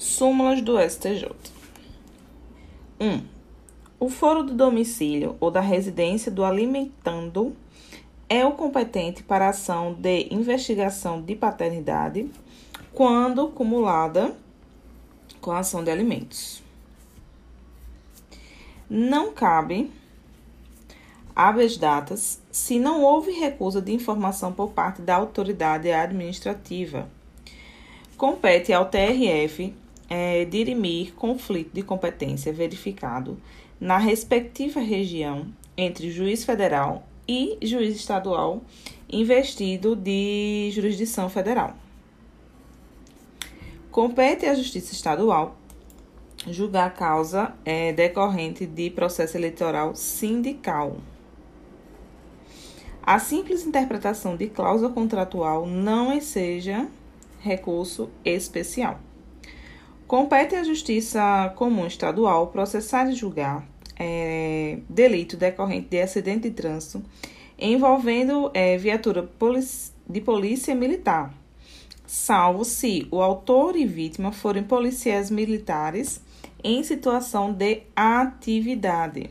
Súmulas do STJ. 1. Um, o foro do domicílio ou da residência do alimentando é o competente para ação de investigação de paternidade quando cumulada com a ação de alimentos. Não cabe habeas datas se não houve recusa de informação por parte da autoridade administrativa. Compete ao TRF é, dirimir conflito de competência verificado na respectiva região entre juiz federal e juiz estadual investido de jurisdição federal. Compete à Justiça Estadual julgar a causa é, decorrente de processo eleitoral sindical. A simples interpretação de cláusula contratual não enseja recurso especial. Compete à Justiça Comum Estadual processar e julgar é, delito decorrente de acidente de trânsito envolvendo é, viatura de polícia militar, salvo se o autor e vítima forem policiais militares em situação de atividade.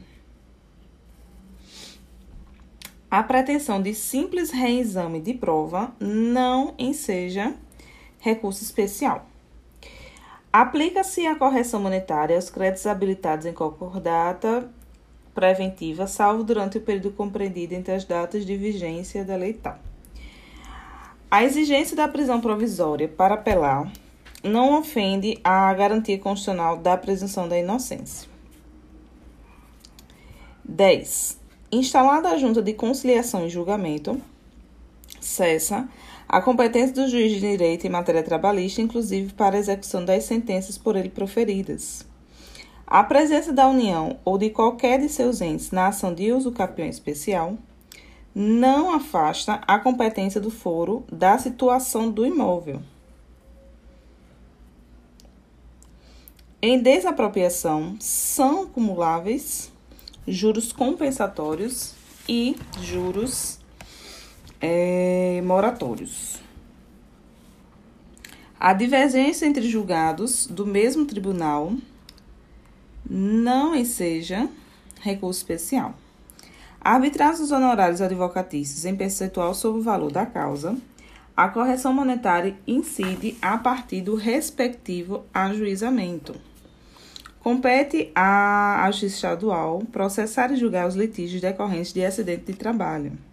A pretensão de simples reexame de prova não enseja recurso especial. Aplica-se a correção monetária aos créditos habilitados em concordata preventiva, salvo durante o período compreendido entre as datas de vigência da lei tal. A exigência da prisão provisória para apelar não ofende a garantia constitucional da presunção da inocência. 10. Instalada a junta de conciliação e julgamento, cessa a competência do juiz de direito em matéria trabalhista, inclusive para a execução das sentenças por ele proferidas. A presença da União ou de qualquer de seus entes na ação de uso capião especial não afasta a competência do foro da situação do imóvel. Em desapropriação são acumuláveis juros compensatórios e juros é, moratórios. A divergência entre julgados do mesmo tribunal não enseja recurso especial. A arbitragem dos honorários advocatícios em percentual sobre o valor da causa, a correção monetária incide a partir do respectivo ajuizamento. Compete à Justiça Estadual processar e julgar os litígios decorrentes de acidente de trabalho.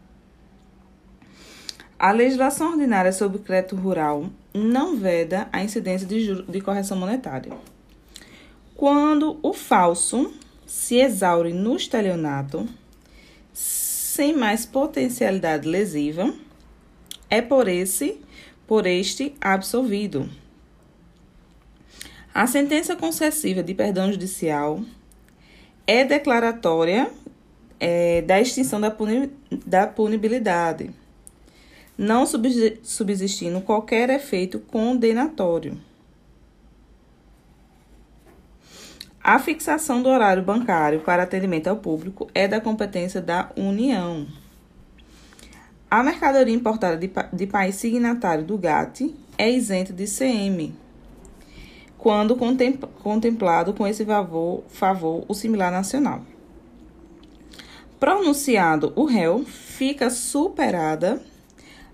A legislação ordinária sobre crédito rural não veda a incidência de, de correção monetária. Quando o falso se exaure no estelionato, sem mais potencialidade lesiva, é por esse, por este absolvido. A sentença concessiva de perdão judicial é declaratória é, da extinção da, puni, da punibilidade não subsistindo qualquer efeito condenatório. A fixação do horário bancário para atendimento ao público é da competência da União. A mercadoria importada de, de país signatário do GATT é isenta de CM, quando contemplado com esse favor, favor o similar nacional. Pronunciado o réu, fica superada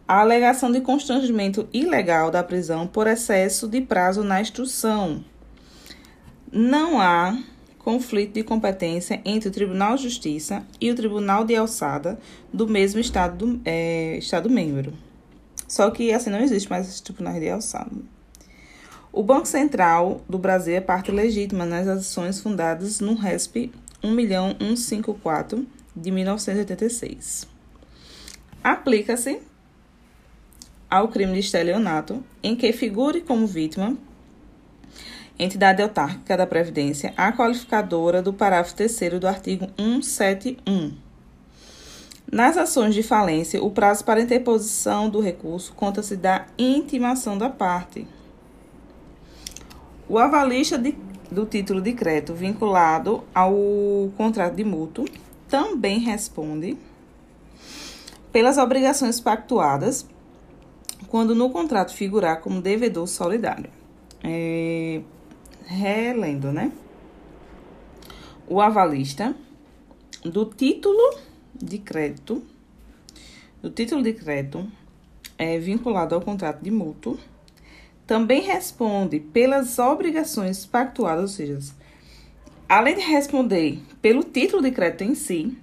a alegação de constrangimento ilegal da prisão por excesso de prazo na instrução. Não há conflito de competência entre o Tribunal de Justiça e o Tribunal de Alçada do mesmo Estado, do, é, estado membro. Só que assim não existe mais esse tribunal de alçada. O Banco Central do Brasil é parte legítima nas ações fundadas no RESP 1.154 de 1986. Aplica-se ao crime de estelionato, em que figure como vítima entidade autárquica da Previdência a qualificadora do parágrafo 3 do artigo 171. Nas ações de falência, o prazo para interposição do recurso conta-se da intimação da parte. O avalista de, do título de crédito vinculado ao contrato de mútuo também responde pelas obrigações pactuadas quando no contrato figurar como devedor solidário. É, relendo, né? O avalista do título de crédito, do título de crédito é vinculado ao contrato de mútuo, também responde pelas obrigações pactuadas, ou seja, além de responder pelo título de crédito em si,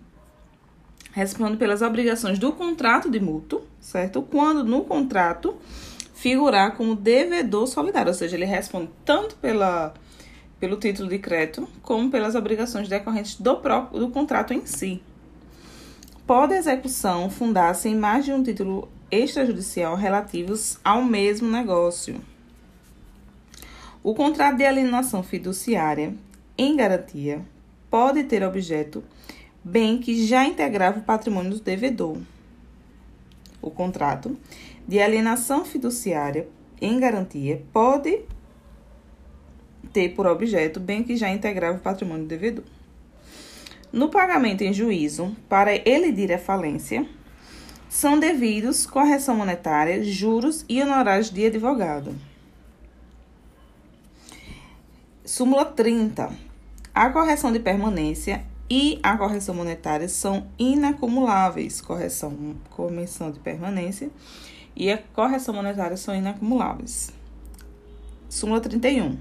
responde pelas obrigações do contrato de mútuo, certo? Quando no contrato figurar como devedor solidário, ou seja, ele responde tanto pela, pelo título de crédito como pelas obrigações decorrentes do próprio do contrato em si. Pode a execução fundar-se em mais de um título extrajudicial relativos ao mesmo negócio. O contrato de alienação fiduciária em garantia pode ter objeto bem que já integrava o patrimônio do devedor. O contrato de alienação fiduciária em garantia pode ter por objeto bem que já integrava o patrimônio do devedor. No pagamento em juízo, para elidir a falência, são devidos correção monetária, juros e honorários de advogado. Súmula 30. A correção de permanência e a correção monetária são inacumuláveis. Correção, comissão de permanência e a correção monetária são inacumuláveis. Súmula 31.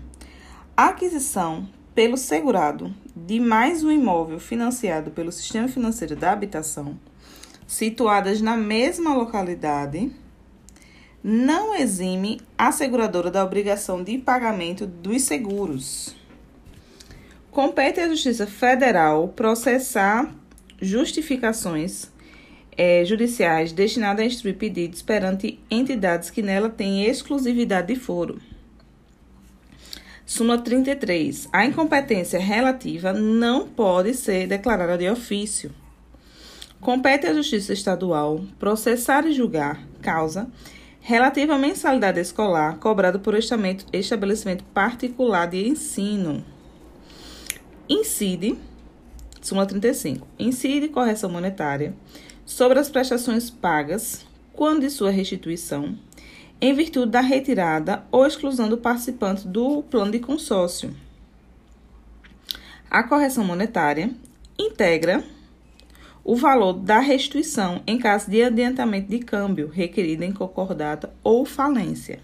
A aquisição pelo segurado de mais um imóvel financiado pelo sistema financeiro da habitação, situadas na mesma localidade, não exime a seguradora da obrigação de pagamento dos seguros. Compete à Justiça Federal processar justificações é, judiciais destinadas a instruir pedidos perante entidades que nela têm exclusividade de foro. Súmula 33. A incompetência relativa não pode ser declarada de ofício. Compete à Justiça Estadual processar e julgar causa relativa à mensalidade escolar cobrada por estabelecimento particular de ensino. Incide, súmula 35, incide correção monetária sobre as prestações pagas quando de sua restituição, em virtude da retirada ou exclusão do participante do plano de consórcio. A correção monetária integra o valor da restituição em caso de adiantamento de câmbio requerido em concordata ou falência.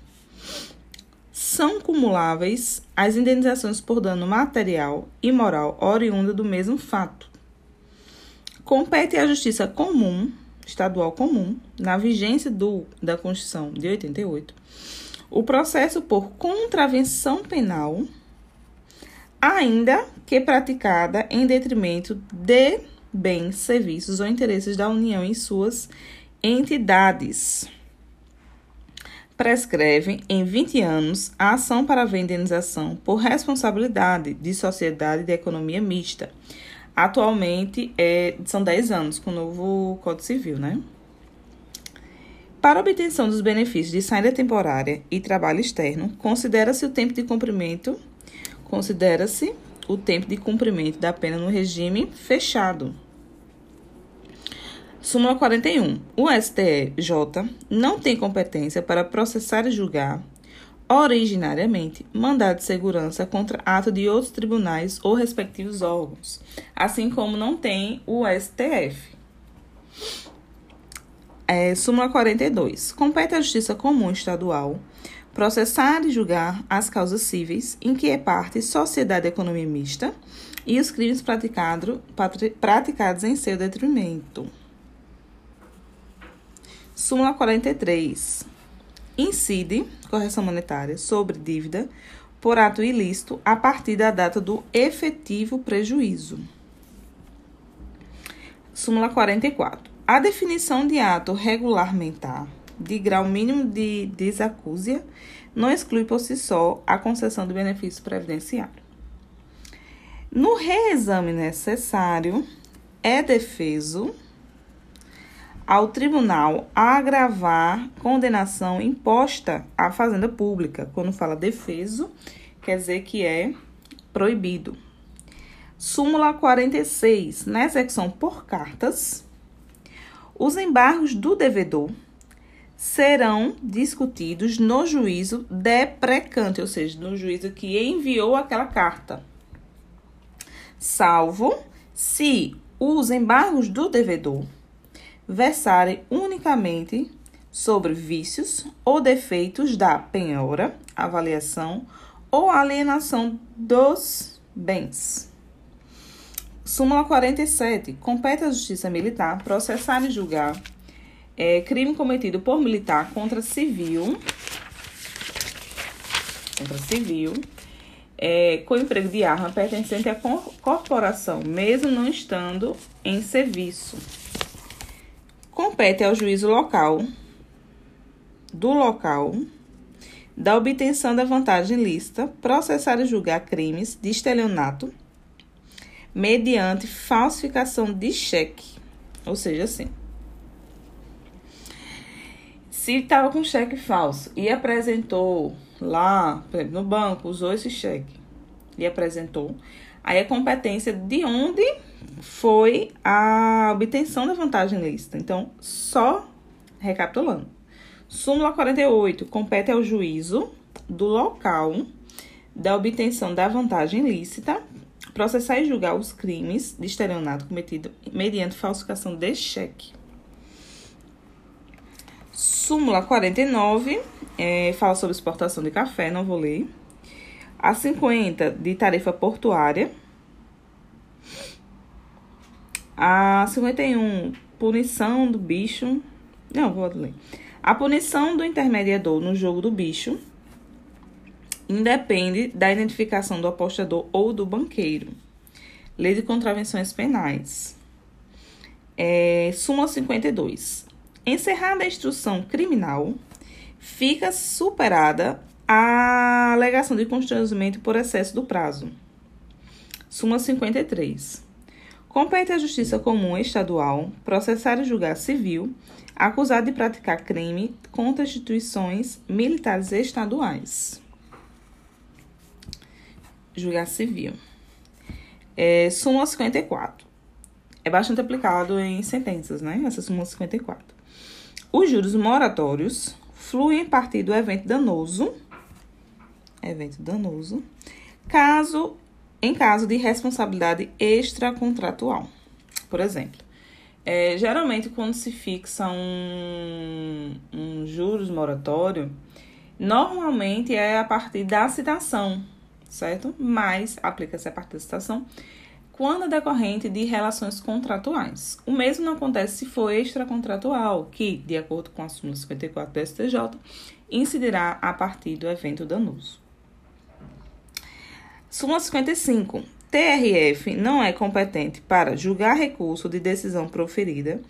São cumuláveis as indenizações por dano material e moral oriunda do mesmo fato compete à Justiça Comum, Estadual Comum, na vigência do, da Constituição de 88, o processo por contravenção penal, ainda que praticada em detrimento de bens, serviços ou interesses da União em suas entidades. Prescreve em 20 anos a ação para a indenização por responsabilidade de sociedade de economia mista Atualmente é, são 10 anos com o novo Código Civil, né? Para obtenção dos benefícios de saída temporária e trabalho externo, considera-se o tempo de cumprimento, considera-se o tempo de cumprimento da pena no regime fechado. Súmula 41. O STJ não tem competência para processar e julgar originariamente mandado de segurança contra ato de outros tribunais ou respectivos órgãos, assim como não tem o STF. É, súmula 42. Compete à Justiça Comum Estadual processar e julgar as causas cíveis em que é parte sociedade economia mista e os crimes praticado, praticados em seu detrimento. Súmula 43 incide correção monetária sobre dívida por ato ilícito a partir da data do efetivo prejuízo. Súmula 44. A definição de ato regulamentar de grau mínimo de desacúsia não exclui por si só a concessão do benefício previdenciário. No reexame necessário, é defeso ao tribunal agravar condenação imposta à fazenda pública. Quando fala defeso, quer dizer que é proibido. Súmula 46. Na execução por cartas, os embargos do devedor serão discutidos no juízo deprecante, ou seja, no juízo que enviou aquela carta. Salvo se os embargos do devedor versarem unicamente sobre vícios ou defeitos da penhora, avaliação ou alienação dos bens. Súmula 47. Compete à Justiça Militar processar e julgar é, crime cometido por militar contra civil, contra civil, é, com emprego de arma pertencente à corporação, mesmo não estando em serviço. Compete ao juízo local do local da obtenção da vantagem lícita processar e julgar crimes de estelionato mediante falsificação de cheque. Ou seja, assim, se estava com cheque falso e apresentou lá, por exemplo, no banco, usou esse cheque e apresentou, aí a competência de onde foi a obtenção da vantagem lícita. Então, só recapitulando. Súmula 48 compete ao juízo do local da obtenção da vantagem lícita processar e julgar os crimes de estelionato cometido mediante falsificação de cheque. Súmula 49 é, fala sobre exportação de café, não vou ler. A 50 de tarifa portuária. A 51, punição do bicho. Não, vou ler. A punição do intermediador no jogo do bicho independe da identificação do apostador ou do banqueiro. Lei de contravenções penais. É, súmula 52. Encerrada a instrução criminal, fica superada a alegação de constrangimento por excesso do prazo. Súmula 53. Compete à Justiça Comum Estadual processar e julgar civil acusado de praticar crime contra instituições militares estaduais julgar civil. É, súmula 54. É bastante aplicado em sentenças, né? Essa súmula 54. Os juros moratórios fluem a partir do evento danoso, evento danoso, caso em caso de responsabilidade extracontratual. Por exemplo, é, geralmente quando se fixa um, um juros moratório, normalmente é a partir da citação, certo? Mas aplica-se a partir da citação quando é decorrente de relações contratuais. O mesmo não acontece se for extracontratual, que, de acordo com a súmula 54 do STJ, incidirá a partir do evento danoso. Súmula 55. TRF não é competente para julgar recurso de decisão proferida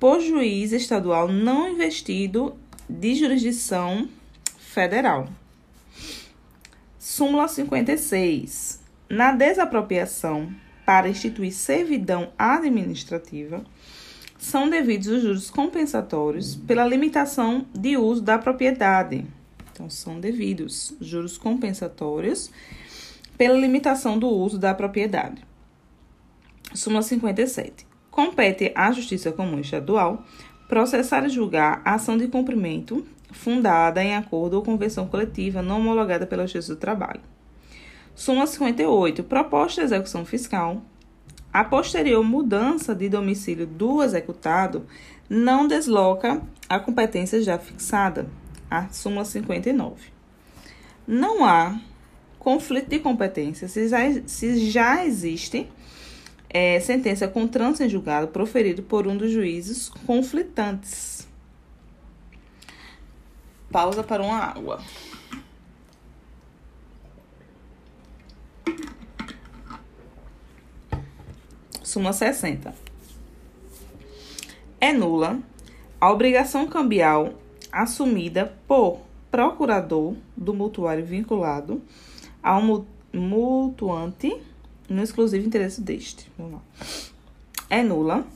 por juiz estadual não investido de jurisdição federal. Súmula 56. Na desapropriação para instituir servidão administrativa, são devidos os juros compensatórios pela limitação de uso da propriedade. Então, são devidos juros compensatórios pela limitação do uso da propriedade. Súmula 57. Compete à Justiça Comum Estadual processar e julgar a ação de cumprimento fundada em acordo ou convenção coletiva não homologada pela Justiça do Trabalho. Súmula 58. Proposta de execução fiscal. A posterior mudança de domicílio do executado não desloca a competência já fixada. A súmula 59. Não há conflito de competência se já, se já existe é, sentença com trânsito em julgado proferido por um dos juízes conflitantes. Pausa para uma água. Súmula 60. É nula a obrigação cambial assumida por procurador do mutuário vinculado ao mutuante no exclusivo interesse deste. Vamos lá. É nula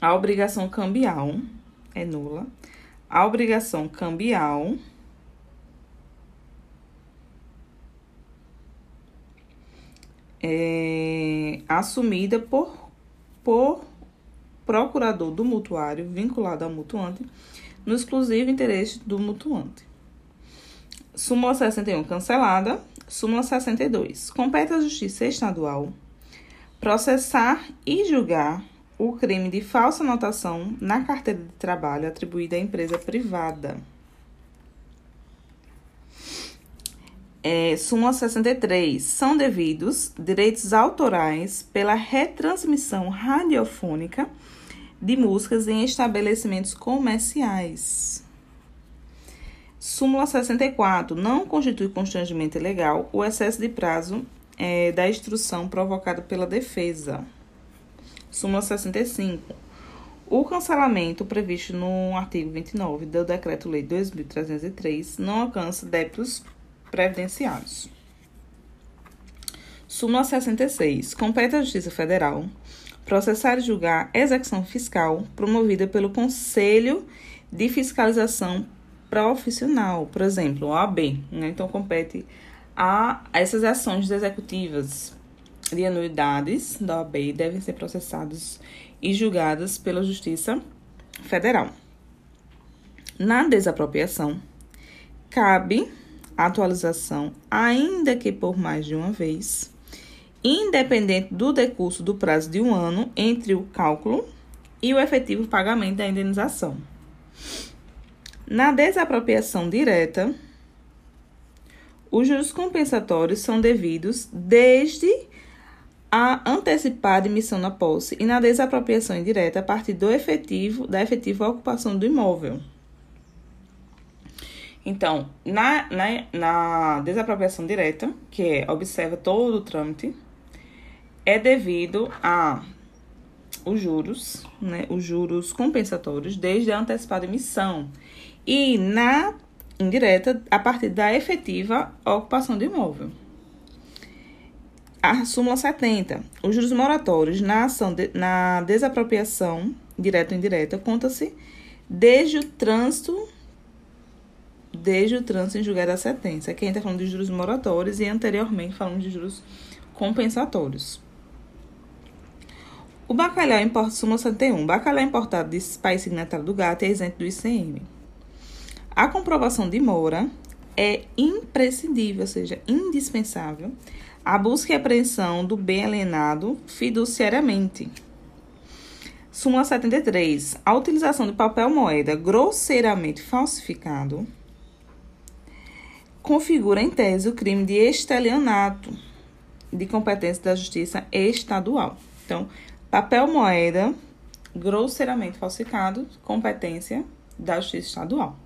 a obrigação cambial. É nula a obrigação cambial é assumida por, por procurador do mutuário vinculado ao mutuante no exclusivo interesse do mutuante. Súmula 61 cancelada. Súmula 62. Compete à Justiça Estadual processar e julgar o crime de falsa anotação na carteira de trabalho atribuída à empresa privada. É, súmula 63. São devidos direitos autorais pela retransmissão radiofônica de músicas em estabelecimentos comerciais. Súmula 64. Não constitui constrangimento ilegal o excesso de prazo é, da instrução provocada pela defesa. Súmula 65. O cancelamento previsto no artigo 29 do Decreto-Lei 2303 não alcança débitos previdenciários. Súmula 66. Compete à Justiça Federal processar e julgar execução fiscal promovida pelo Conselho de Fiscalização Profissional, por exemplo, OAB. Né? Então, compete a essas ações executivas de anuidades da OAB devem ser processadas e julgadas pela Justiça Federal. Na desapropriação, cabe atualização, ainda que por mais de uma vez, independente do decurso do prazo de um ano entre o cálculo e o efetivo pagamento da indenização. Na desapropriação direta, os juros compensatórios são devidos desde a antecipada emissão na posse e na desapropriação indireta a partir do efetivo da efetiva ocupação do imóvel. Então, na, na, na desapropriação direta, que é, observa todo o trâmite, é devido a os juros, né, os juros compensatórios desde a antecipada emissão. E na indireta, a partir da efetiva ocupação do imóvel. A súmula 70. Os juros moratórios na ação de, na desapropriação direta ou indireta conta-se desde o trânsito desde o trânsito em julgado da sentença. Aqui a gente está falando de juros moratórios e anteriormente falamos de juros compensatórios. O bacalhau importa súmula 71. O bacalhau importado de país signatário do GATT é isento do ICM. A comprovação de mora é imprescindível, ou seja, indispensável, a busca e apreensão do bem alienado fiduciariamente. Súmula 73. A utilização de papel moeda grosseiramente falsificado configura em tese o crime de estelionato de competência da Justiça Estadual. Então, papel moeda grosseiramente falsificado, competência da Justiça Estadual.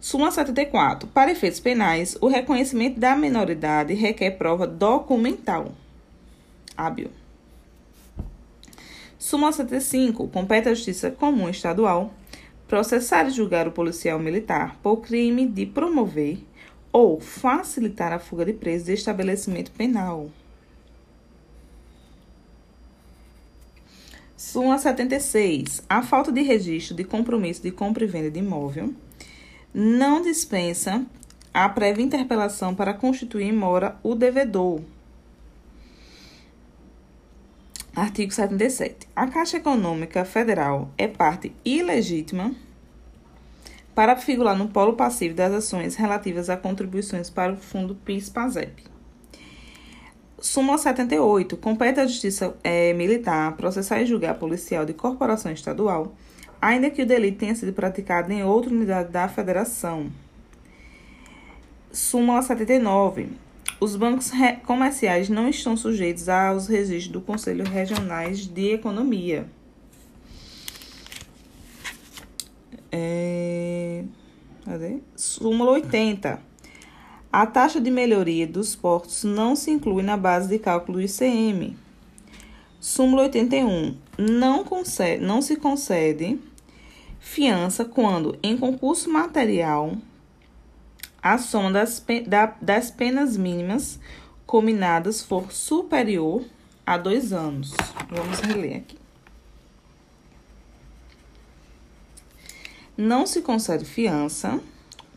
Súmula 74. Para efeitos penais, o reconhecimento da menoridade requer prova documental. Hábil. Súmula 75. Compete à Justiça Comum Estadual processar e julgar o policial militar por crime de promover ou facilitar a fuga de presos de estabelecimento penal. Súmula 76. A falta de registro de compromisso de compra e venda de imóvel não dispensa a prévia interpelação para constituir mora o devedor. Artigo 77. A Caixa Econômica Federal é parte ilegítima para figurar no polo passivo das ações relativas a contribuições para o Fundo PIS-PASEP. Súmula 78. Compete à Justiça é, Militar processar e julgar policial de corporação estadual ainda que o delito tenha sido praticado em outra unidade da federação. Súmula 79. Os bancos comerciais não estão sujeitos aos registros do Conselho Regionais de Economia. É... Cadê? Súmula 80. A taxa de melhoria dos portos não se inclui na base de cálculo do ICM. Súmula 81. Não, concede, não se concede fiança quando, em concurso material, a soma das, da, das penas mínimas combinadas for superior a dois anos. Vamos reler aqui. Não se concede fiança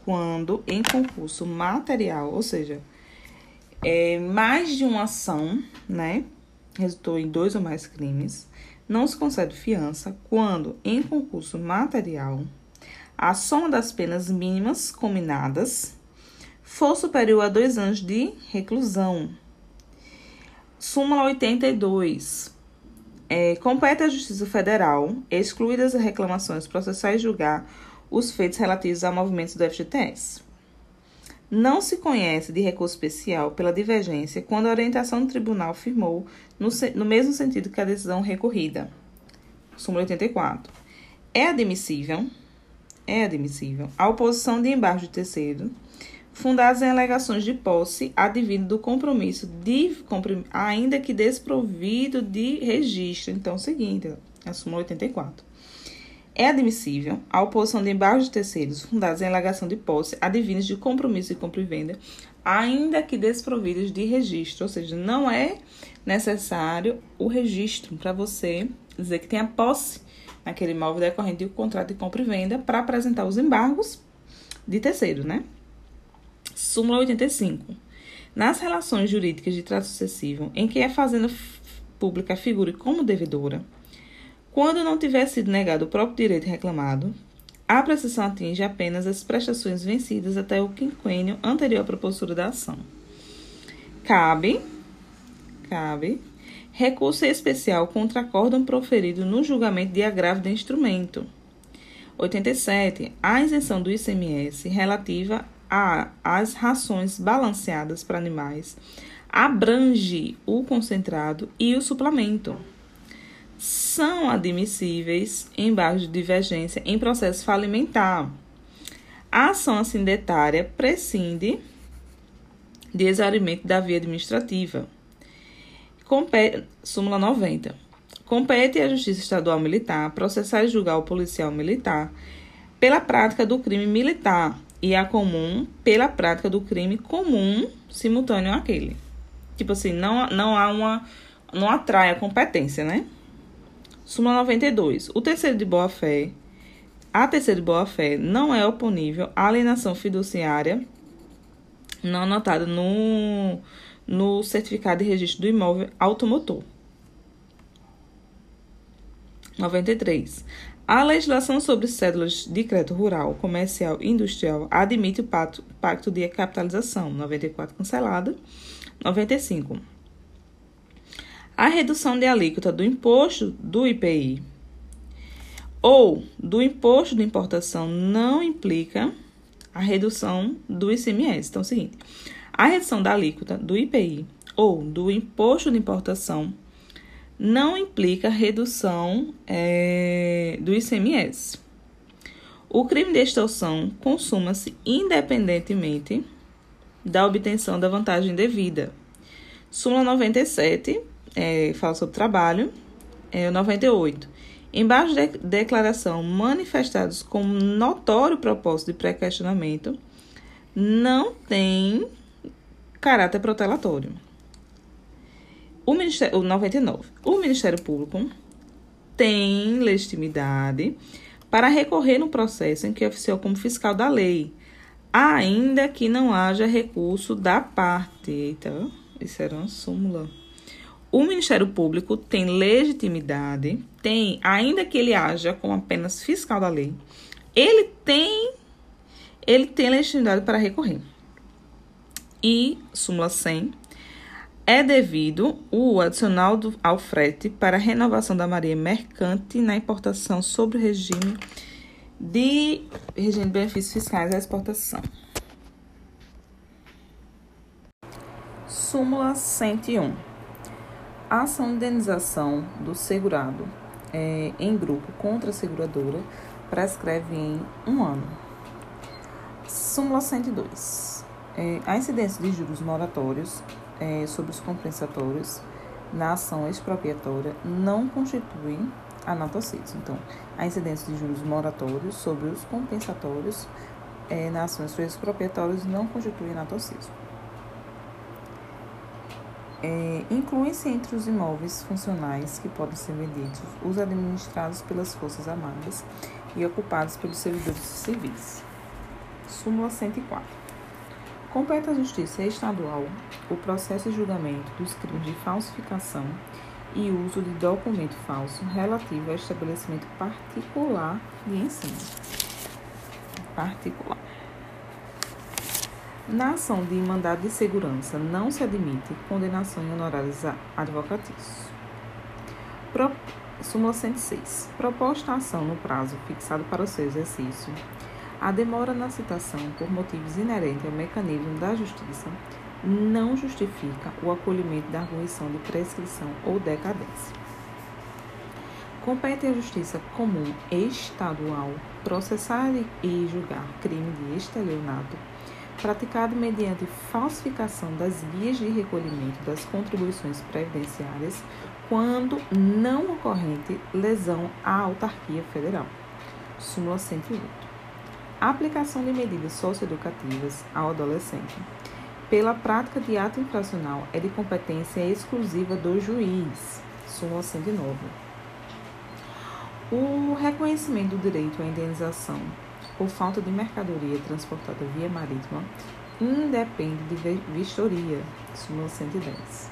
quando, em concurso material, ou seja, é mais de uma ação, né? Resultou em dois ou mais crimes não se concede fiança quando, em concurso material, a soma das penas mínimas combinadas for superior a dois anos de reclusão. Súmula 82. É, compete à Justiça Federal, excluídas as reclamações processais, julgar os feitos relativos a movimentos do FGTS. Não se conhece de recurso especial pela divergência quando a orientação do tribunal firmou no, no mesmo sentido que a decisão recorrida. Súmula 84. É admissível, é admissível a oposição de embargo de terceiro fundados em alegações de posse advindo do compromisso de ainda que desprovido de registro. Então, seguinte, a súmula 84. É admissível a oposição de embargos de terceiros fundados em alegação de posse advindos de compromisso de compra e venda, ainda que desprovidos de registro, ou seja, não é necessário o registro para você dizer que tem a posse naquele imóvel decorrente do contrato de compra e venda para apresentar os embargos de terceiro, né? Súmula 85. Nas relações jurídicas de trato sucessivo em que a fazenda pública figure como devedora, quando não tiver sido negado o próprio direito reclamado, a prestação atinge apenas as prestações vencidas até o quinquênio anterior à propositura da ação. Cabe, cabe, recurso especial contra acórdão proferido no julgamento de agravo de instrumento. 87. A isenção do ICMS relativa as rações balanceadas para animais abrange o concentrado e o suplemento. São admissíveis embargos de divergência em processo falimentar. A ação assindetária prescinde de exaurimento da via administrativa. Compete, súmula 90. Compete à Justiça Estadual Militar processar e julgar o policial militar pela prática do crime militar e a comum pela prática do crime comum simultâneo àquele. Tipo assim, não, não há uma. Não atrai a competência, né? Súmula 92. O terceiro de boa-fé. A terceira de boa-fé não é oponível à alienação fiduciária não anotada no, no certificado de registro do imóvel automotor. 93. A legislação sobre cédulas de crédito rural, comercial e industrial admite o pacto, pacto de capitalização, 94 cancelada. 95. A redução de alíquota do imposto do IPI ou do imposto de importação não implica a redução do ICMS. Então, é o seguinte: a redução da alíquota do IPI ou do imposto de importação não implica redução é, do ICMS. O crime de extorsão consuma-se independentemente da obtenção da vantagem devida. Súmula 97, é, fala sobre trabalho. É, 98. Embaixo de declaração manifestados com notório propósito de pré-questionamento, não tem caráter protelatório. O Ministério, o 99. O Ministério Público tem legitimidade para recorrer no processo em que oficiou como fiscal da lei, ainda que não haja recurso da parte. Eita, isso era uma súmula. O Ministério Público tem legitimidade, tem, ainda que ele haja como apenas fiscal da lei, ele tem ele tem legitimidade para recorrer. E súmula 100 é devido o adicional do, ao frete para renovação da marinha mercante na importação sobre o regime de regime de benefícios fiscais à exportação. Súmula 101. A ação de indenização do segurado é, em grupo contra a seguradora prescreve em um ano. Súmula 102. É, a incidência de juros moratórios é, sobre os compensatórios na ação expropriatória não constitui a nota 6. Então, a incidência de juros moratórios sobre os compensatórios é, na ação expropriatórias não constitui a nota 6. É, Incluem-se entre os imóveis funcionais que podem ser vendidos os administrados pelas Forças Armadas e ocupados pelos servidores civis. Súmula 104. Compete à Justiça Estadual o processo de julgamento dos crimes de falsificação e uso de documento falso relativo a estabelecimento particular de ensino. particular. Na ação de mandado de segurança, não se admite condenação em honorários advocatícios. Pro, súmula 106. Proposta a ação no prazo fixado para o seu exercício. A demora na citação por motivos inerentes ao mecanismo da justiça não justifica o acolhimento da arguição de prescrição ou decadência. Compete à Justiça Comum Estadual processar e julgar crime de estelionato praticado mediante falsificação das vias de recolhimento das contribuições previdenciárias quando não ocorrente lesão à autarquia federal. Súmula 108. Aplicação de medidas socioeducativas ao adolescente pela prática de ato infracional é de competência exclusiva do juiz. Súmula 109. O reconhecimento do direito à indenização por falta de mercadoria transportada via marítima independe de vistoria, súmula 110.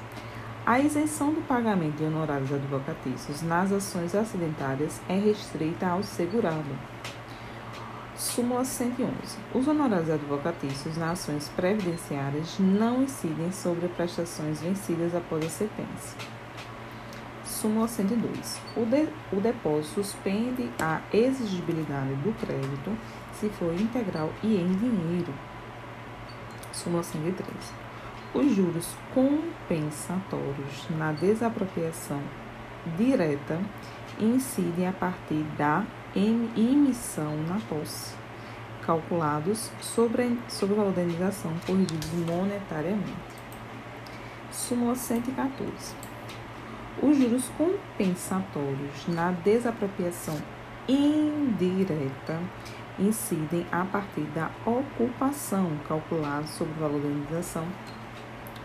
A isenção do pagamento de honorários advocatícios nas ações acidentárias é restrita ao segurado. Súmula 111. Os honorários advocatícios nas ações previdenciárias não incidem sobre prestações vencidas após a sentença. Súmula 102. O, de, o depósito suspende a exigibilidade do crédito se for integral e em dinheiro. Súmula 103. Os juros compensatórios na desapropriação direta incidem a partir da emissão na posse, calculados sobre, sobre o valor da indenização corrigidos monetariamente. Súmula 114. Os juros compensatórios na desapropriação indireta incidem a partir da ocupação calculada sobre o valor da indenização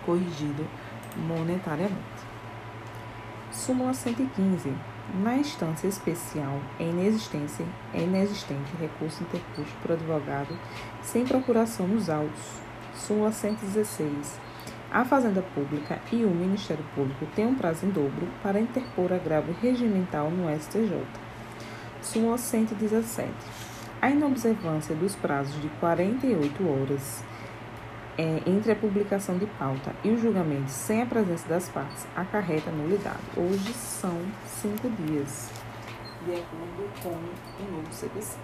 corrigido monetariamente. Súmula 115. Na instância especial, é inexistente, é inexistente recurso interposto por advogado sem procuração nos autos. Súmula 116. A Fazenda Pública e o Ministério Público têm um prazo em dobro para interpor agravo regimental no STJ. Súmula 117 a inobservância dos prazos de 48 horas é, entre a publicação de pauta e o julgamento sem a presença das partes acarreta nulidade. Hoje são cinco dias, de acordo com o novo CPC.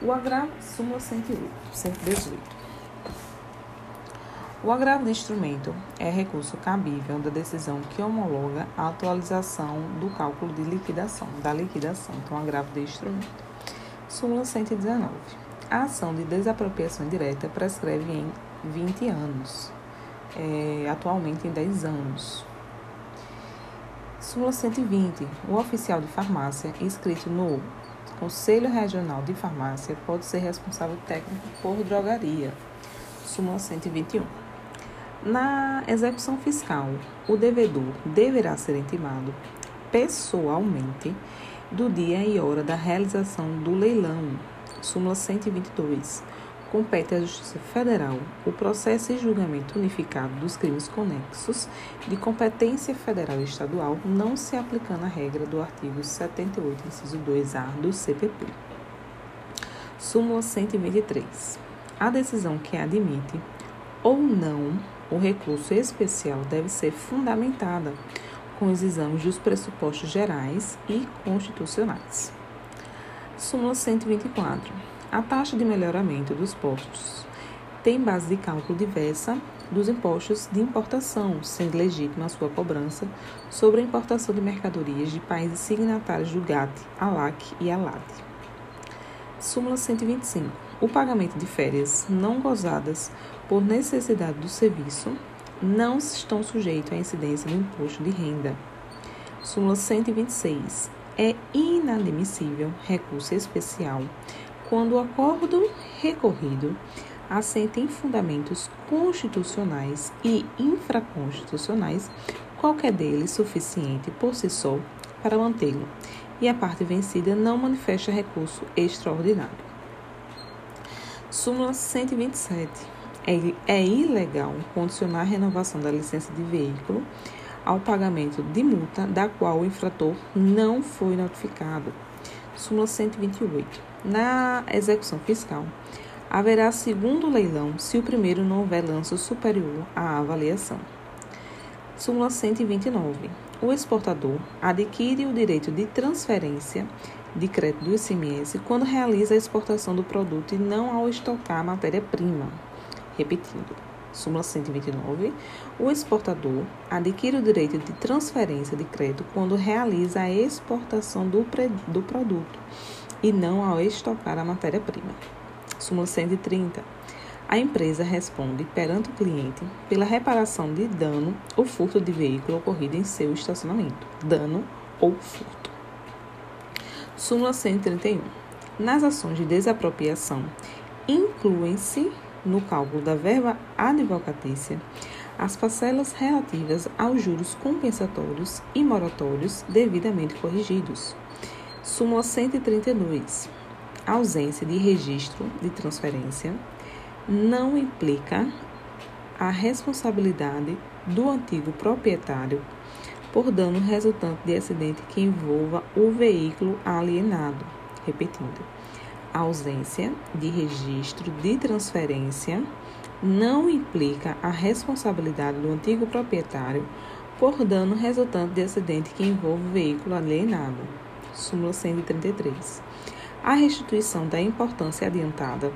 O agravo, súmula 108, 118. O agravo de instrumento é recurso cabível da decisão que homologa a atualização do cálculo de liquidação, da liquidação. Então, agravo de instrumento. Súmula 119. A ação de desapropriação indireta prescreve em 20 anos, é, atualmente em 10 anos. Súmula 120. O oficial de farmácia inscrito no Conselho Regional de Farmácia pode ser responsável técnico por drogaria. Súmula 121. Na execução fiscal, o devedor deverá ser intimado pessoalmente do dia e hora da realização do leilão. Súmula 122. Compete à Justiça Federal o processo e julgamento unificado dos crimes conexos de competência federal e estadual, não se aplicando a regra do artigo 78, inciso 2A do CPP. Súmula 123. A decisão que admite ou não o recurso especial deve ser fundamentada com os exames dos pressupostos gerais e constitucionais. Súmula 124. A taxa de melhoramento dos postos tem base de cálculo diversa dos impostos de importação, sendo legítima a sua cobrança sobre a importação de mercadorias de países signatários do GATT, ALAC e ALAD. Súmula 125. O pagamento de férias não gozadas por necessidade do serviço, não estão sujeitos à incidência do imposto de renda. Súmula 126. É inadmissível recurso especial quando o acordo recorrido assenta em fundamentos constitucionais e infraconstitucionais, qualquer deles suficiente por si só para mantê-lo, e a parte vencida não manifesta recurso extraordinário. Súmula 127 é, é ilegal condicionar a renovação da licença de veículo ao pagamento de multa da qual o infrator não foi notificado. Súmula 128. Na execução fiscal, haverá segundo leilão se o primeiro não houver lanço superior à avaliação. Súmula 129. O exportador adquire o direito de transferência de crédito do ICMS quando realiza a exportação do produto e não ao estocar a matéria-prima. Repetindo. Súmula 129. O exportador adquire o direito de transferência de crédito quando realiza a exportação do, do produto e não ao estocar a matéria-prima. Súmula 130. A empresa responde perante o cliente pela reparação de dano ou furto de veículo ocorrido em seu estacionamento. Dano ou furto. Súmula 131. Nas ações de desapropriação, incluem-se no cálculo da verba advocatícia as parcelas relativas aos juros compensatórios e moratórios devidamente corrigidos. Súmula 132. A ausência de registro de transferência não implica a responsabilidade do antigo proprietário por dano resultante de acidente que envolva o veículo alienado. Repetindo a ausência de registro de transferência não implica a responsabilidade do antigo proprietário por dano resultante de acidente que envolve o veículo alienado. Súmula 133. A restituição da importância adiantada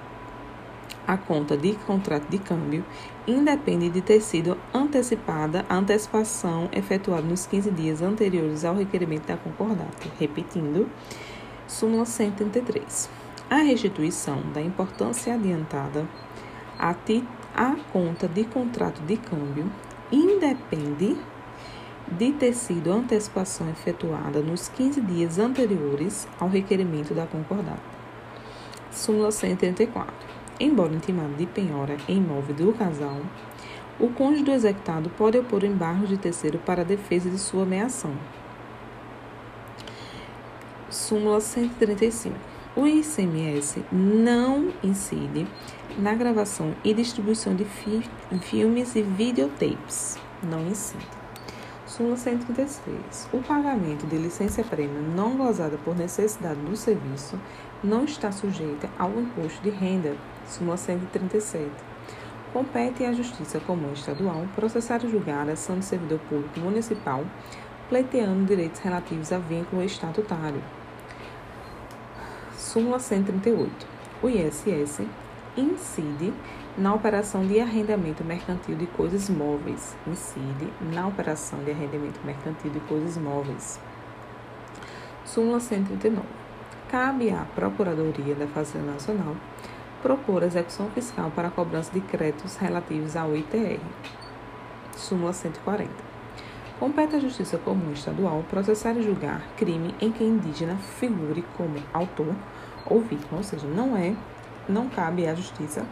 à conta de contrato de câmbio independe de ter sido antecipada a antecipação efetuada nos 15 dias anteriores ao requerimento da concordata. Repetindo, súmula 133 a restituição da importância adiantada a, a conta de contrato de câmbio independe de ter sido antecipação efetuada nos 15 dias anteriores ao requerimento da concordata. Súmula 134. Embora intimado de penhora em imóvel do casal, o cônjuge do executado pode opor embargo de terceiro para a defesa de sua ameação. Súmula 135 o ICMS não incide na gravação e distribuição de fi filmes e videotapes. Não incide. Súmula 136. O pagamento de licença-prêmio não gozada por necessidade do serviço não está sujeita ao imposto de renda. Súmula 137. Compete à Justiça Comum Estadual processar e julgar a ação de servidor público municipal pleiteando direitos relativos a vínculo estatutário. Súmula 138. O ISS incide na operação de arrendamento mercantil de coisas móveis. Incide na operação de arrendamento mercantil de coisas móveis. Súmula 139. Cabe à Procuradoria da Fazenda Nacional propor execução fiscal para a cobrança de créditos relativos ao ITR. Súmula 140. Compete à Justiça Comum Estadual processar e julgar crime em que indígena figure como autor ou vítima, ou seja, não é, não cabe à Justiça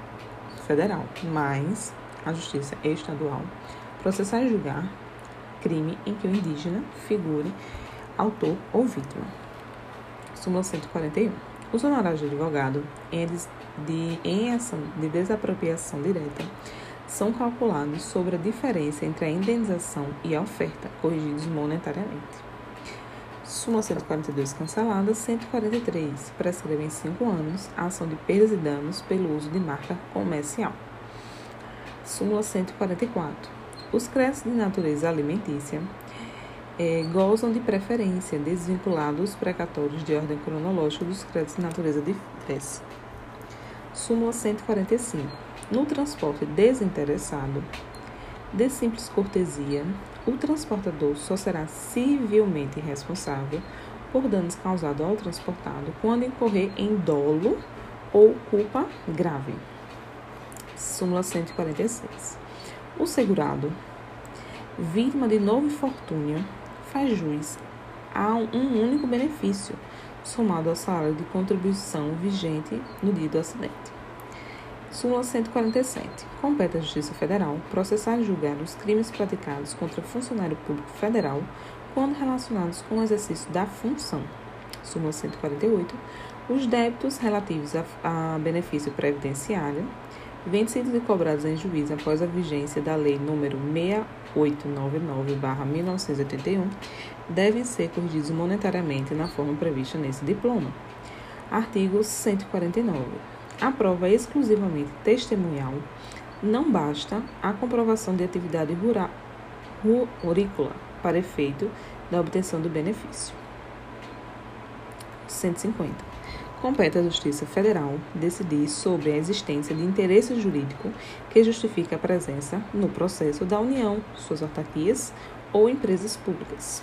Federal, mas à Justiça Estadual processar e julgar crime em que o indígena figure autor ou vítima. Súmula 141. Os honorários de advogado em, de, em ação de desapropriação direta são calculados sobre a diferença entre a indenização e a oferta, corrigidos monetariamente. Súmula 142 cancelada. 143. Prescreve em 5 anos a ação de perdas e danos pelo uso de marca comercial. Súmula 144. Os créditos de natureza alimentícia é, gozam de preferência, desvinculados dos precatórios de ordem cronológica dos créditos de natureza FES. Súmula 145. No transporte desinteressado, de simples cortesia, o transportador só será civilmente responsável por danos causados ao transportado quando incorrer em dolo ou culpa grave. Súmula 146. O segurado, vítima de novo infortúnio, faz jus a um único benefício, somado ao salário de contribuição vigente no dia do acidente. Súmula 147. Compete à Justiça Federal processar e julgar os crimes praticados contra funcionário público federal quando relacionados com o exercício da função. Súmula 148. Os débitos relativos a, a benefício previdenciário vencidos e cobrados em juízo após a vigência da Lei nº 6899-1981, devem ser corrigidos monetariamente na forma prevista nesse diploma. Artigo 149. A prova exclusivamente testemunhal. Não basta a comprovação de atividade rurícola para efeito da obtenção do benefício. 150. Compete à Justiça Federal decidir sobre a existência de interesse jurídico que justifique a presença no processo da União, suas autarquias ou empresas públicas.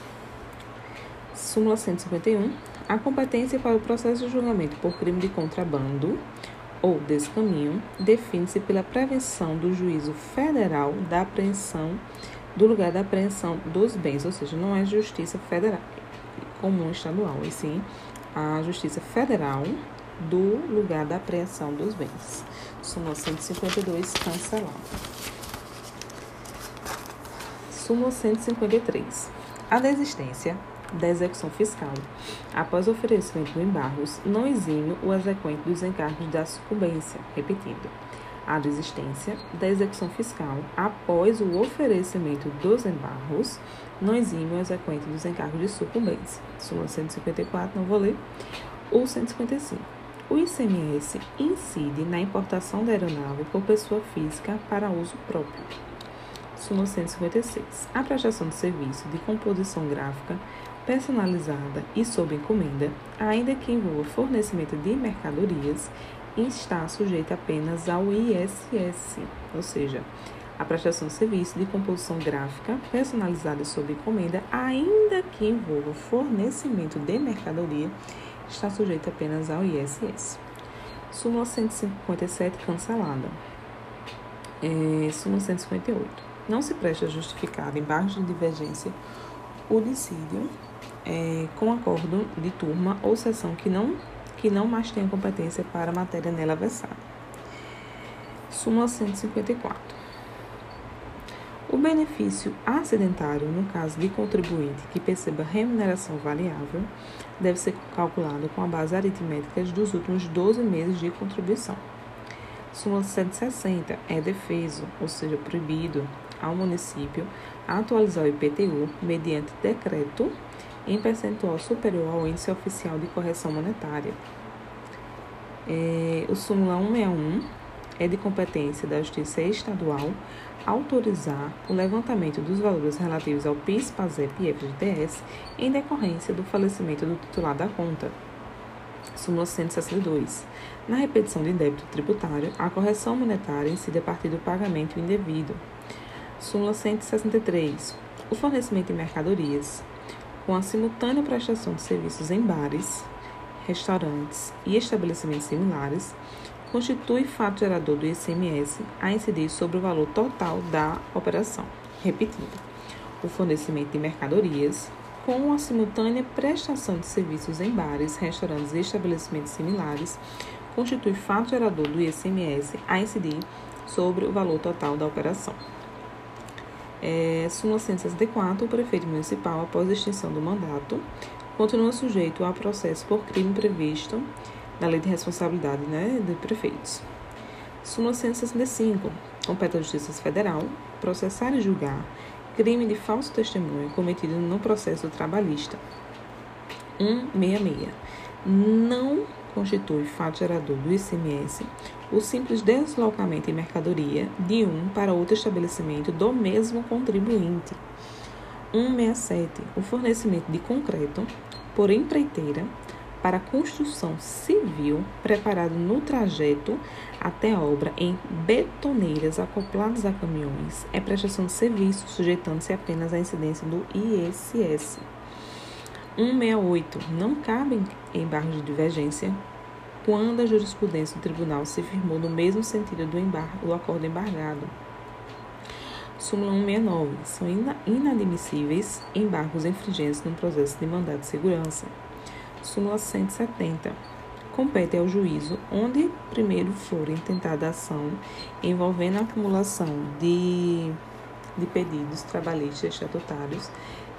Súmula 151. A competência para o processo de julgamento por crime de contrabando ou descaminho define-se pela prevenção do juízo federal da apreensão do lugar da apreensão dos bens, ou seja, não é justiça federal comum estadual, e sim a Justiça Federal do lugar da apreensão dos bens. Súmula 152, cancelado. Súmula 153. A desistência da execução fiscal após o oferecimento do embargos não exime o exequente dos encargos da sucumbência. Repetindo. A desistência da execução fiscal após o oferecimento dos embargos não exime o exequente dos encargos de sucumbência. Súmula 154, não vou ler. O 155. O ICMS incide na importação da aeronave por pessoa física para uso próprio. Súmula 156. A prestação de serviço de composição gráfica personalizada e sob encomenda, ainda que envolva fornecimento de mercadorias, está sujeita apenas ao ISS, ou seja, a prestação de serviço de composição gráfica personalizada sob encomenda, ainda que envolva fornecimento de mercadoria, está sujeito apenas ao ISS. Súmula 157 cancelada. É, súmula 158. Não se presta justificado em barra de divergência o dissídio é, com acordo de turma ou sessão que não, que não mais tenha competência para a matéria nela versada. Súmula 154. O benefício acidentário, no caso de contribuinte que perceba remuneração variável, deve ser calculado com a base aritmética dos últimos 12 meses de contribuição. Súmula 160 é defeso, ou seja, proibido ao município atualizar o IPTU mediante decreto em percentual superior ao índice oficial de correção monetária. É, o súmula 161 é de competência da Justiça Estadual autorizar o levantamento dos valores relativos ao PIS, PASEP e FGTS em decorrência do falecimento do titular da conta. Súmula 162. Na repetição de débito tributário, a correção monetária incide a partir do pagamento indevido. Súmula 163. O fornecimento de mercadorias, com a simultânea prestação de serviços em bares, restaurantes e estabelecimentos similares, constitui fato gerador do ICMS a incidir sobre o valor total da operação. Repetindo, o fornecimento de mercadorias com a simultânea prestação de serviços em bares, restaurantes e estabelecimentos similares constitui fato gerador do ICMS a incidir sobre o valor total da operação. É, súmula 164, o prefeito municipal, após extinção do mandato, continua sujeito a processo por crime previsto da Lei de Responsabilidade né, de Prefeitos. Súmula 165. Compete à Justiça Federal processar e julgar crime de falso testemunho cometido no processo trabalhista. 166. Não constitui fato gerador do ICMS o simples deslocamento de mercadoria de um para outro estabelecimento do mesmo contribuinte. 167. O fornecimento de concreto por empreiteira para construção civil preparado no trajeto até a obra em betoneiras acopladas a caminhões é prestação de serviço, sujeitando-se apenas à incidência do ISS. 168. Não cabem embargos de divergência quando a jurisprudência do tribunal se firmou no mesmo sentido do, embargo, do acordo embargado. Súmula 169. São inadmissíveis embargos infringentes no processo de mandado de segurança. Súmula 170. Compete ao juízo, onde primeiro for intentada a ação envolvendo a acumulação de, de pedidos trabalhistas estatutários,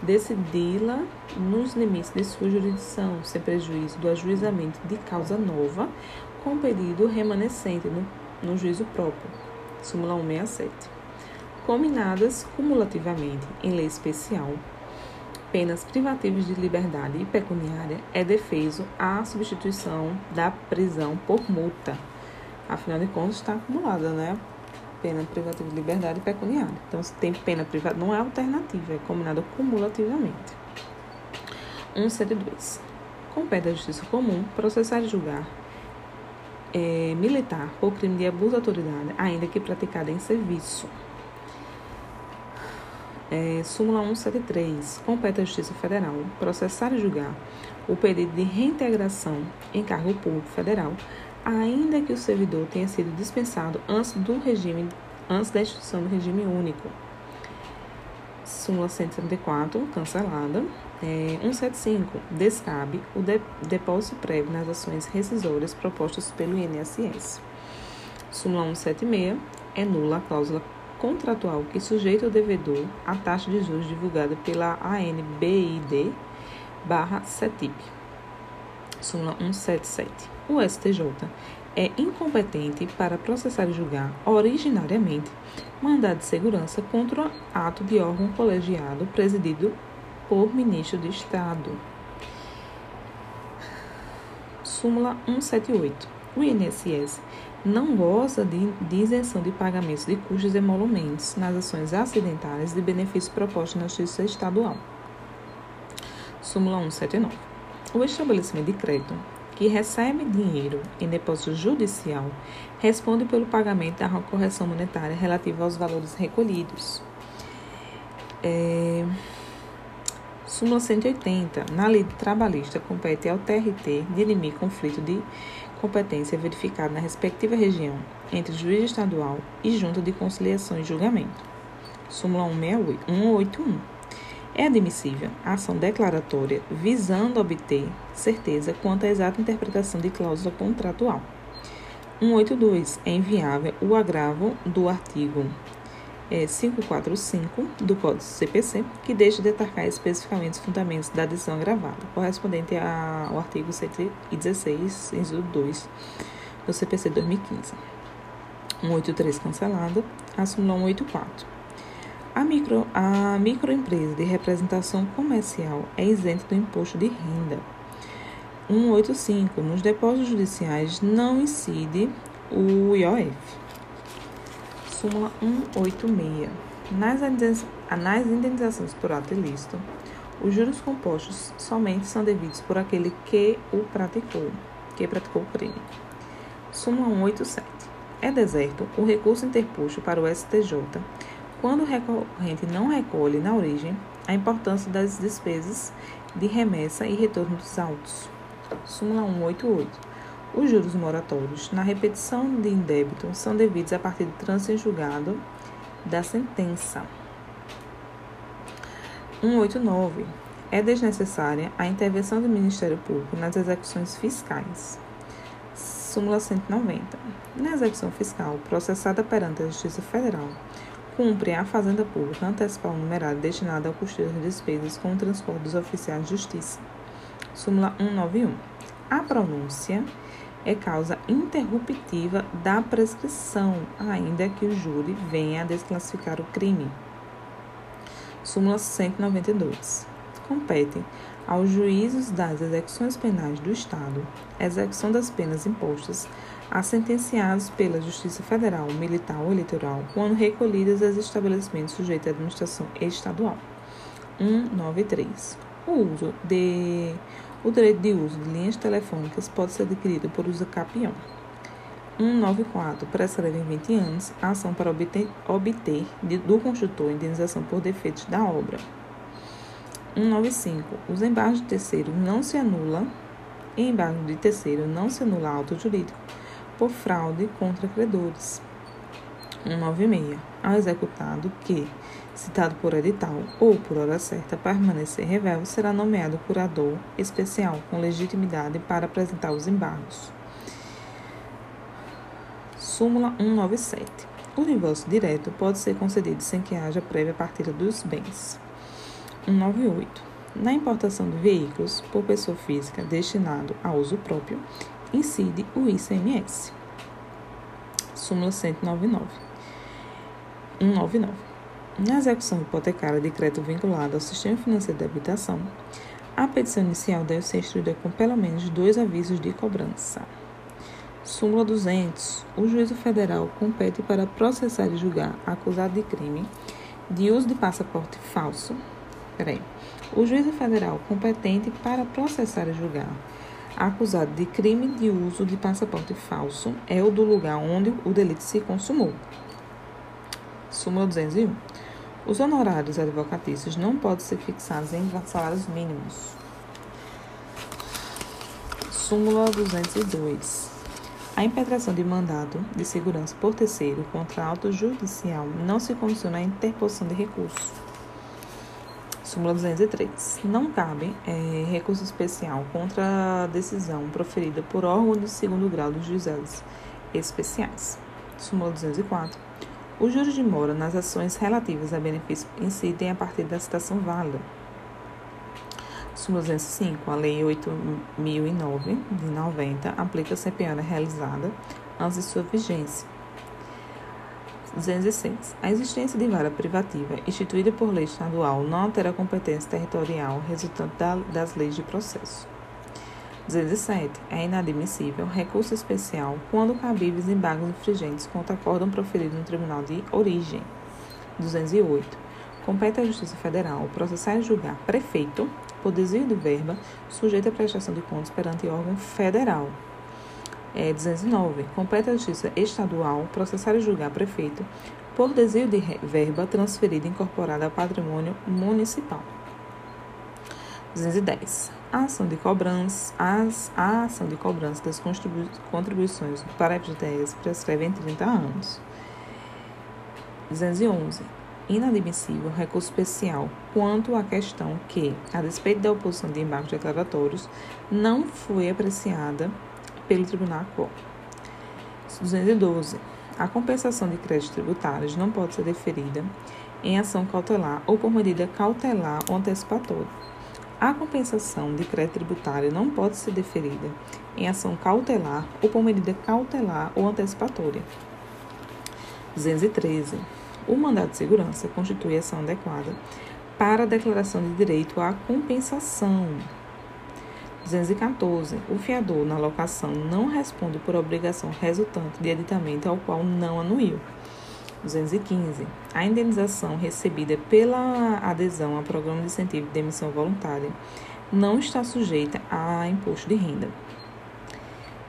decidi-la nos limites de sua jurisdição, sem prejuízo do ajuizamento de causa nova, com pedido remanescente no no juízo próprio. Súmula 167. Combinadas cumulativamente em lei especial, penas privativas de liberdade e pecuniária, é defeso a substituição da prisão por multa. Afinal de contas, está acumulada, né? Pena privativa de liberdade pecuniária. Então, se tem pena privada, não é alternativa, é combinado cumulativamente. 172. Compete à Justiça Comum processar e julgar é, militar por crime de abuso de autoridade, ainda que praticado em serviço. É, súmula 173. Compete à Justiça Federal processar e julgar o pedido de reintegração em cargo público federal, ainda que o servidor tenha sido dispensado antes do regime, antes da instituição do regime único. Súmula 174, cancelada. É, 175. Descabe o de, depósito prévio nas ações rescisórias propostas pelo INSS. Súmula 176. É nula a cláusula contratual que sujeita o devedor à taxa de juros divulgada pela ANBID barra CETIP. Súmula 177. O STJ é incompetente para processar e julgar originariamente mandado de segurança contra ato de órgão colegiado presidido por ministro de Estado. Súmula 178. O INSS não goza de, de isenção de pagamentos de custos e emolumentos nas ações acidentárias de benefícios propostos na Justiça Estadual. Súmula 179. O estabelecimento de crédito que recebe dinheiro em depósito judicial responde pelo pagamento da correção monetária relativa aos valores recolhidos. É... Súmula 180. Na lei trabalhista, compete ao TRT dirimir conflito de competência verificado na respectiva região entre juiz estadual e junta de conciliação e julgamento. Súmula 181. É admissível a ação declaratória visando obter certeza quanto à exata interpretação de cláusula contratual. 182. É inviável o agravo do artigo é, 545 do Código CPC, que deixa de atacar especificamente os fundamentos da decisão agravada, correspondente ao artigo 116, inciso 2 do CPC 2015. 183 cancelada, a súmula 184. A, micro, a microempresa de representação comercial é isenta do imposto de renda. 185. Nos depósitos judiciais não incide o IOF súmula 186. Nas, nas indenizações por ato ilícito, os juros compostos somente são devidos por aquele que o praticou, que praticou o crime. Súmula 187. É deserto o recurso interposto para o STJ quando o recorrente não recolhe na origem a importância das despesas de remessa e retorno dos autos. Súmula 188. Os juros moratórios na repetição de indébito são devidos a partir do trânsito em julgado da sentença. 189. É desnecessária a intervenção do Ministério Público nas execuções fiscais. Súmula 190. Na execução fiscal processada perante a Justiça Federal, cumpre a Fazenda Pública antecipar o numerário destinado ao custeio das despesas com o transporte dos oficiais de justiça. Súmula 191. A pronúncia é causa interruptiva da prescrição, ainda que o júri venha a desclassificar o crime. Súmula 192. Compete aos juízos das execuções penais do Estado execução das penas impostas a sentenciados pela Justiça Federal, Militar ou Eleitoral, quando recolhidas aos estabelecimentos sujeitos à administração estadual. 193. O uso de o direito de uso de linhas telefônicas pode ser adquirido por uso capião. 194. Prescreve em 20 anos a ação para obter, obter de, do construtor indenização por defeitos da obra. 195. Os embargos de terceiro não se anula. Embargo de terceiro não se anula auto jurídico por fraude contra credores. 196. Ao executado que citado por edital ou por hora certa permanecer revel, será nomeado curador especial com legitimidade para apresentar os embargos. Súmula 197. O divórcio direto pode ser concedido sem que haja prévia partilha dos bens. 198. Na importação de veículos por pessoa física destinado a uso próprio, incide o ICMS. Súmula 199. 199. Na execução hipotecária de crédito vinculado ao sistema financeiro de habitação, a petição inicial deve ser instruída com pelo menos dois avisos de cobrança. Súmula 200. O juízo federal compete para processar e julgar acusado de crime de uso de passaporte falso. Peraí. O juízo federal competente para processar e julgar acusado de crime de uso de passaporte falso é o do lugar onde o delito se consumou. Súmula 201. Os honorários advocatícios não podem ser fixados em salários mínimos. Súmula 202. A impetração de mandado de segurança por terceiro contra auto judicial não se condiciona à interposição de recurso. Súmula 203. Não cabe é, recurso especial contra a decisão proferida por órgão de segundo grau dos juizados especiais. Súmula 204. Os juros de mora nas ações relativas a benefício incidem a partir da citação válida. Súmula 205. A Lei 8.009 de 90 aplica-se a penhora realizada antes de sua vigência. 206. A existência de vara privativa instituída por lei estadual não altera a competência territorial resultante da, das leis de processo. 207. É inadmissível recurso especial quando cabíveis embargos infringentes contra acórdão proferido no tribunal de origem. 208. Compete à Justiça Federal processar e julgar prefeito por desvio de verba sujeito à prestação de contas perante órgão federal é, 209. Compete à Justiça Estadual processar e julgar prefeito por desvio de verba transferida incorporada ao patrimônio municipal. 210. A ação de cobrança, as, a ação de cobrança das contribuições para a FGTS prescreve em 30 anos. 211. Inadmissível recurso especial quanto à questão que, a despeito da oposição de embargos declaratórios, não foi apreciada pelo Tribunal Quo. 212. A compensação de créditos tributários não pode ser deferida em ação cautelar ou por medida cautelar ou antecipatória. A compensação de crédito tributário não pode ser deferida em ação cautelar ou por medida cautelar ou antecipatória. 213. O mandado de segurança constitui ação adequada para a declaração de direito à compensação 214. O fiador na locação não responde por obrigação resultante de editamento ao qual não anuiu. 215. A indenização recebida pela adesão ao programa de incentivo de demissão voluntária não está sujeita a imposto de renda.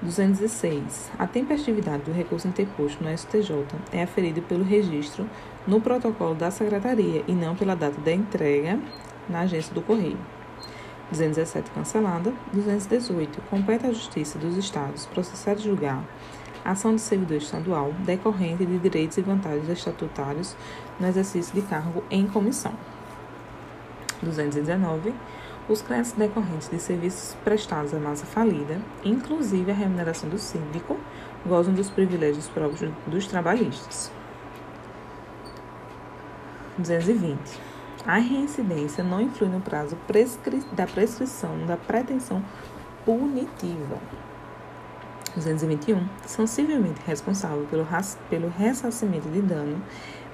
216. A tempestividade do recurso interposto no STJ é aferida pelo registro no protocolo da Secretaria e não pela data da entrega na agência do Correio. 217 cancelada. 218. Compete à Justiça dos Estados processar e julgar ação de servidor estadual decorrente de direitos e vantagens estatutários no exercício de cargo em comissão. 219. Os créditos decorrentes de serviços prestados à massa falida, inclusive a remuneração do síndico, gozam dos privilégios próprios dos trabalhistas. 220. A reincidência não influi no prazo prescri da prescrição da pretensão punitiva. 221. São civilmente responsáveis pelo, pelo ressarcimento de dano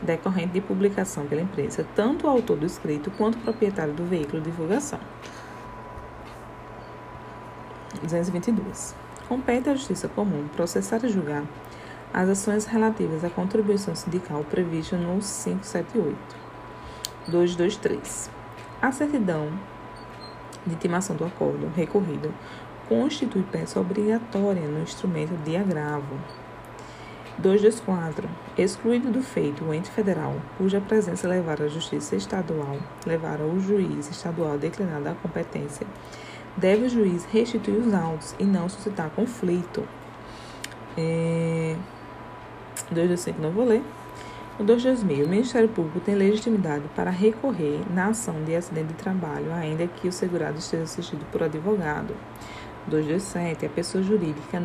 decorrente de publicação pela empresa, tanto o autor do escrito quanto o proprietário do veículo de divulgação. 222. Compete à Justiça Comum processar e julgar as ações relativas à contribuição sindical prevista no 578. 223. A certidão de intimação do acordo recorrido constitui peça obrigatória no instrumento de agravo. 224. Excluído do feito o ente federal, cuja presença levar à justiça estadual, levar ao juiz estadual declinada a competência, deve o juiz restituir os autos e não suscitar conflito. É... 225 não vou ler. No 22000, o Ministério Público tem legitimidade para recorrer na ação de acidente de trabalho, ainda que o segurado esteja assistido por advogado. 227. A pessoa jurídica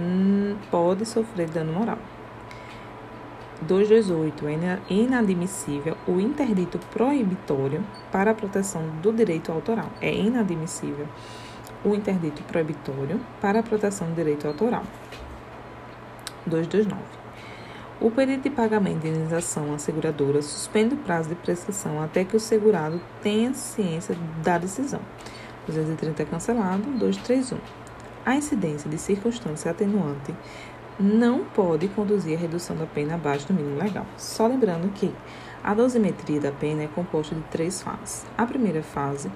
pode sofrer dano moral. 228. É inadmissível o interdito proibitório para a proteção do direito autoral. É inadmissível o interdito proibitório para a proteção do direito autoral. 229. O período de pagamento de indenização à seguradora suspende o prazo de prescrição até que o segurado tenha ciência da decisão. 230 é cancelado, 231. A incidência de circunstância atenuante não pode conduzir à redução da pena abaixo do mínimo legal. Só lembrando que a dosimetria da pena é composta de três fases. A primeira fase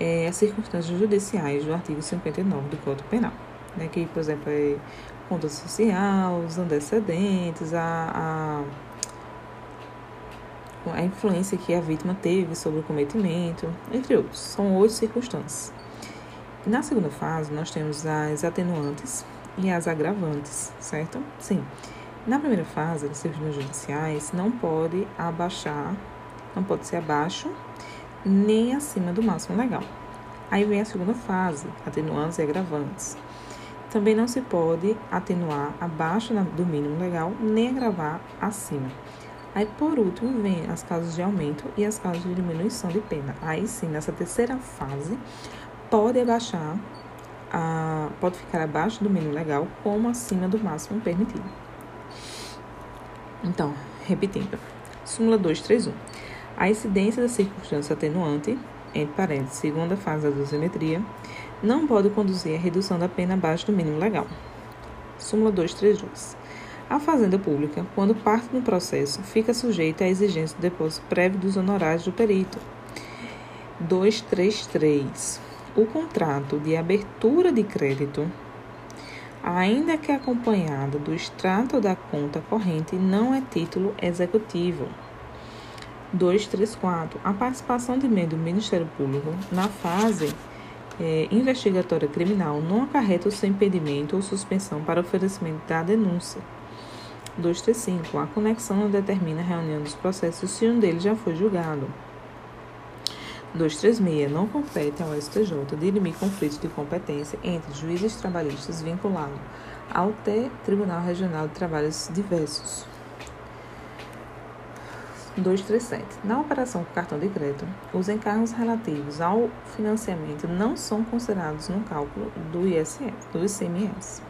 é as circunstâncias judiciais do artigo 59 do Código Penal, né, que, por exemplo, é conta social, os antecedentes, a, a, a influência que a vítima teve sobre o cometimento, entre outros. São oito circunstâncias. Na segunda fase, nós temos as atenuantes e as agravantes, certo? Sim. Na primeira fase, as circunstâncias judiciais, não pode abaixar, não pode ser abaixo nem acima do máximo legal. Aí vem a segunda fase, atenuantes e agravantes. Também não se pode atenuar abaixo do mínimo legal, nem agravar acima. Aí, por último, vem as causas de aumento e as causas de diminuição de pena. Aí sim, nessa terceira fase, pode abaixar, a, pode ficar abaixo do mínimo legal, como acima do máximo permitido. Então, repetindo. Súmula 231. A incidência da circunstância atenuante, entre parênteses, segunda fase da dosimetria, não pode conduzir à redução da pena abaixo do mínimo legal. Súmula 232. A Fazenda Pública, quando parte do processo, fica sujeita à exigência do depósito prévio dos honorários do perito. 233. O contrato de abertura de crédito, ainda que acompanhado do extrato da conta corrente, não é título executivo. 234. A participação de membro do Ministério Público na fase é, investigatória criminal não acarreta o seu impedimento ou suspensão para oferecimento da denúncia. 235. A conexão não determina a reunião dos processos se um deles já foi julgado. 236. Não compete ao STJ dirimir conflitos de competência entre juízes trabalhistas vinculados ao Tribunal Regional de Trabalhos Diversos. 237. Na operação com cartão de crédito, os encargos relativos ao financiamento não são considerados no cálculo do ISS, do ICMS.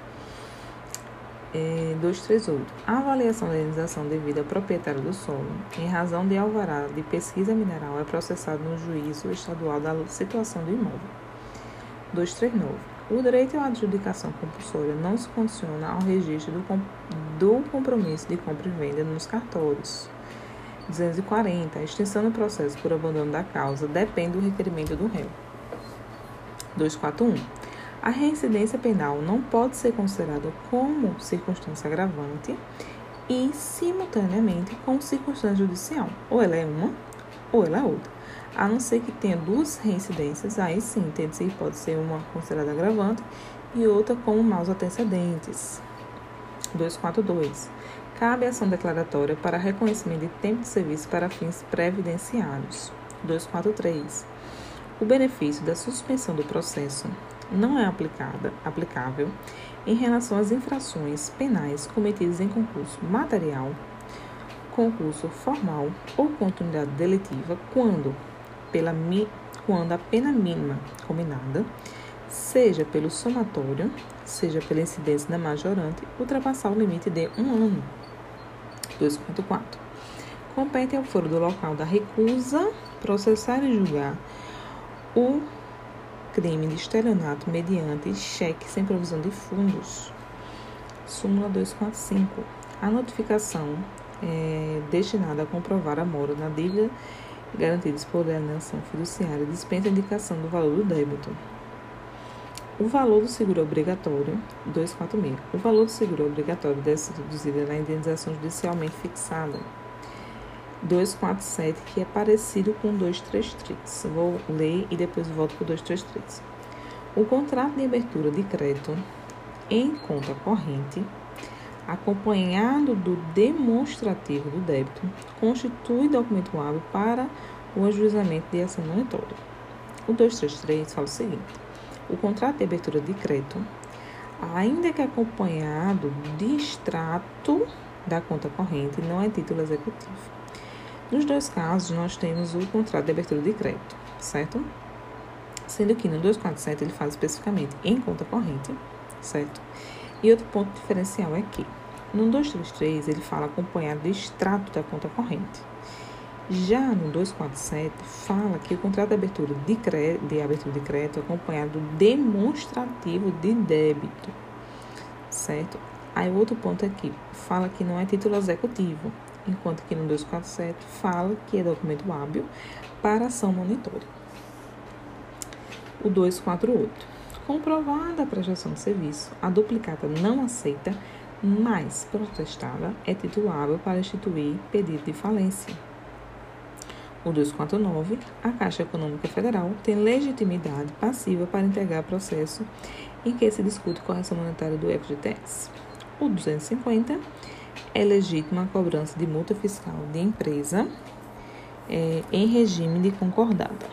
É, 238. A avaliação da indenização devida ao proprietário do solo, em razão de alvará de pesquisa mineral, é processado no juízo estadual da situação do imóvel. 239. O direito à adjudicação compulsória não se condiciona ao registro do, do compromisso de compra e venda nos cartórios. 240. A extensão do processo por abandono da causa depende do requerimento do réu. 241. A reincidência penal não pode ser considerada como circunstância agravante e, simultaneamente, como circunstância judicial. Ou ela é uma, ou ela é outra. A não ser que tenha duas reincidências, aí sim, entende-se pode ser uma considerada agravante e outra como maus antecedentes. 242 cabe ação declaratória para reconhecimento de tempo de serviço para fins previdenciários. 243. O benefício da suspensão do processo não é aplicada, aplicável em relação às infrações penais cometidas em concurso material, concurso formal ou continuidade deletiva quando, pela, quando a pena mínima combinada, seja pelo somatório, seja pela incidência da majorante, ultrapassar o limite de um ano 2.4. Compete ao foro do local da recusa processar e julgar o crime de estelionato mediante cheque sem provisão de fundos. Súmula 245. A notificação é destinada a comprovar a mora na dívida garantida por alienação fiduciária dispensa a indicação do valor do débito. O valor do seguro obrigatório, 246. O valor do seguro obrigatório deve ser deduzido na indenização judicialmente fixada. 247, que é parecido com 233. Vou ler e depois volto para o 233. O contrato de abertura de crédito em conta corrente, acompanhado do demonstrativo do débito, constitui documento hábil para o ajuizamento de ação monitória. O 233 fala o seguinte o contrato de abertura de crédito, ainda que acompanhado de extrato da conta corrente, não é título executivo. Nos dois casos, nós temos o contrato de abertura de crédito, certo? Sendo que no 247 ele fala especificamente em conta corrente, certo? E outro ponto diferencial é que No 233, ele fala acompanhado de extrato da conta corrente. Já no 247, fala que o contrato de abertura de, crédito, de abertura de crédito é acompanhado do demonstrativo de débito, certo? Aí o outro ponto aqui, fala que não é título executivo, enquanto que no 247 fala que é documento hábil para ação monitória. O 248. Comprovada a prestação de serviço, a duplicata não aceita, mas protestada é titulável para instituir pedido de falência. O 249, a Caixa Econômica Federal tem legitimidade passiva para integrar processo em que se discute correção monetária do FGTS. O 250 é legítima a cobrança de multa fiscal de empresa é, em regime de concordada.